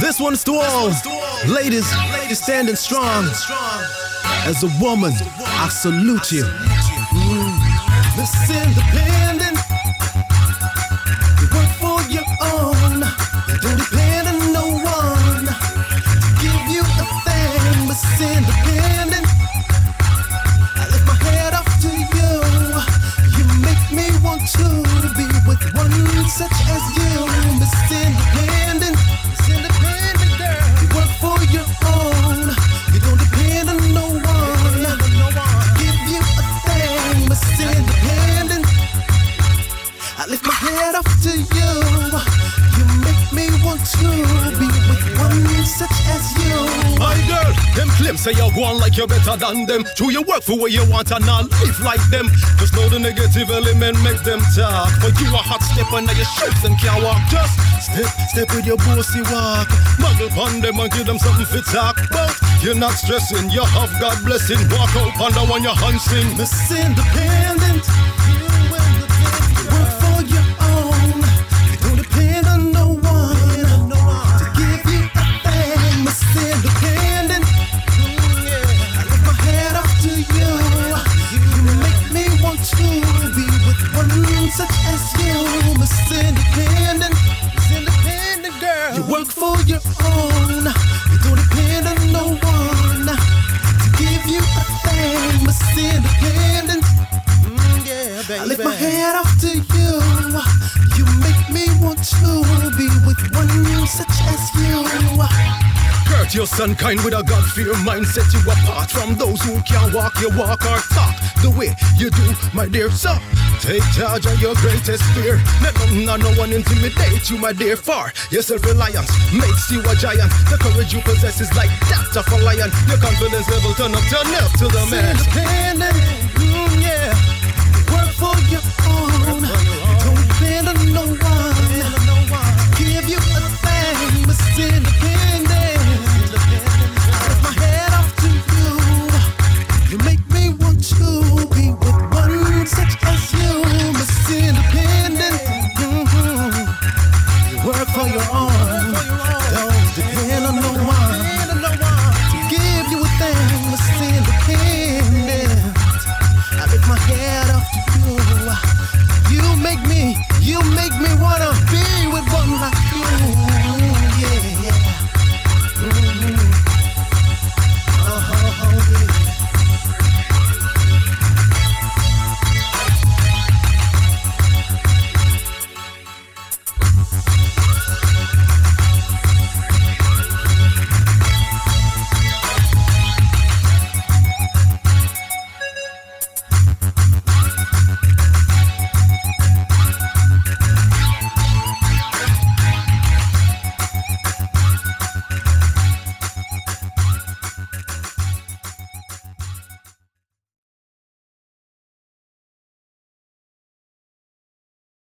This one's to all ladies, ladies standing strong. As a woman, I salute you. Mm. Independent, you work for your own. You don't depend on no one. to Give you a thing, Miss Independent. I lift my head up to you. You make me want to be with one such as you, to be with one such as you. My girl, them claims say you go on like you're better than them. True, you work for what you want and not live like them. Just know the negative element make them talk. But you a hot step under your shirts and can't walk. Just step, step with your bossy walk. Muggle upon them and give them something fit talk about. You're not stressing, you have God blessing. Walk out on the one your hands sing. Such as you. Miss Independent. Independent girl. You work for your own. You don't depend on no one to give you a thing. Miss Independent. Mm, yeah, baby. I lift my head up to you. You make me want to be with one you such as you. Courteous and kind with a God fear mind set you apart from those who can't walk your walk or talk the way you do, my dear sir. Take charge of your greatest fear. Let nothing or no one intimidate you, my dear. For your self-reliance makes you a giant. The courage you possess is like that of a lion. Your confidence level turn up, turn up to the man. Independent. for your own. Don't depend on no one. To give you a thing that's independent. I lift my head up to you. You make me, you make me wanna be.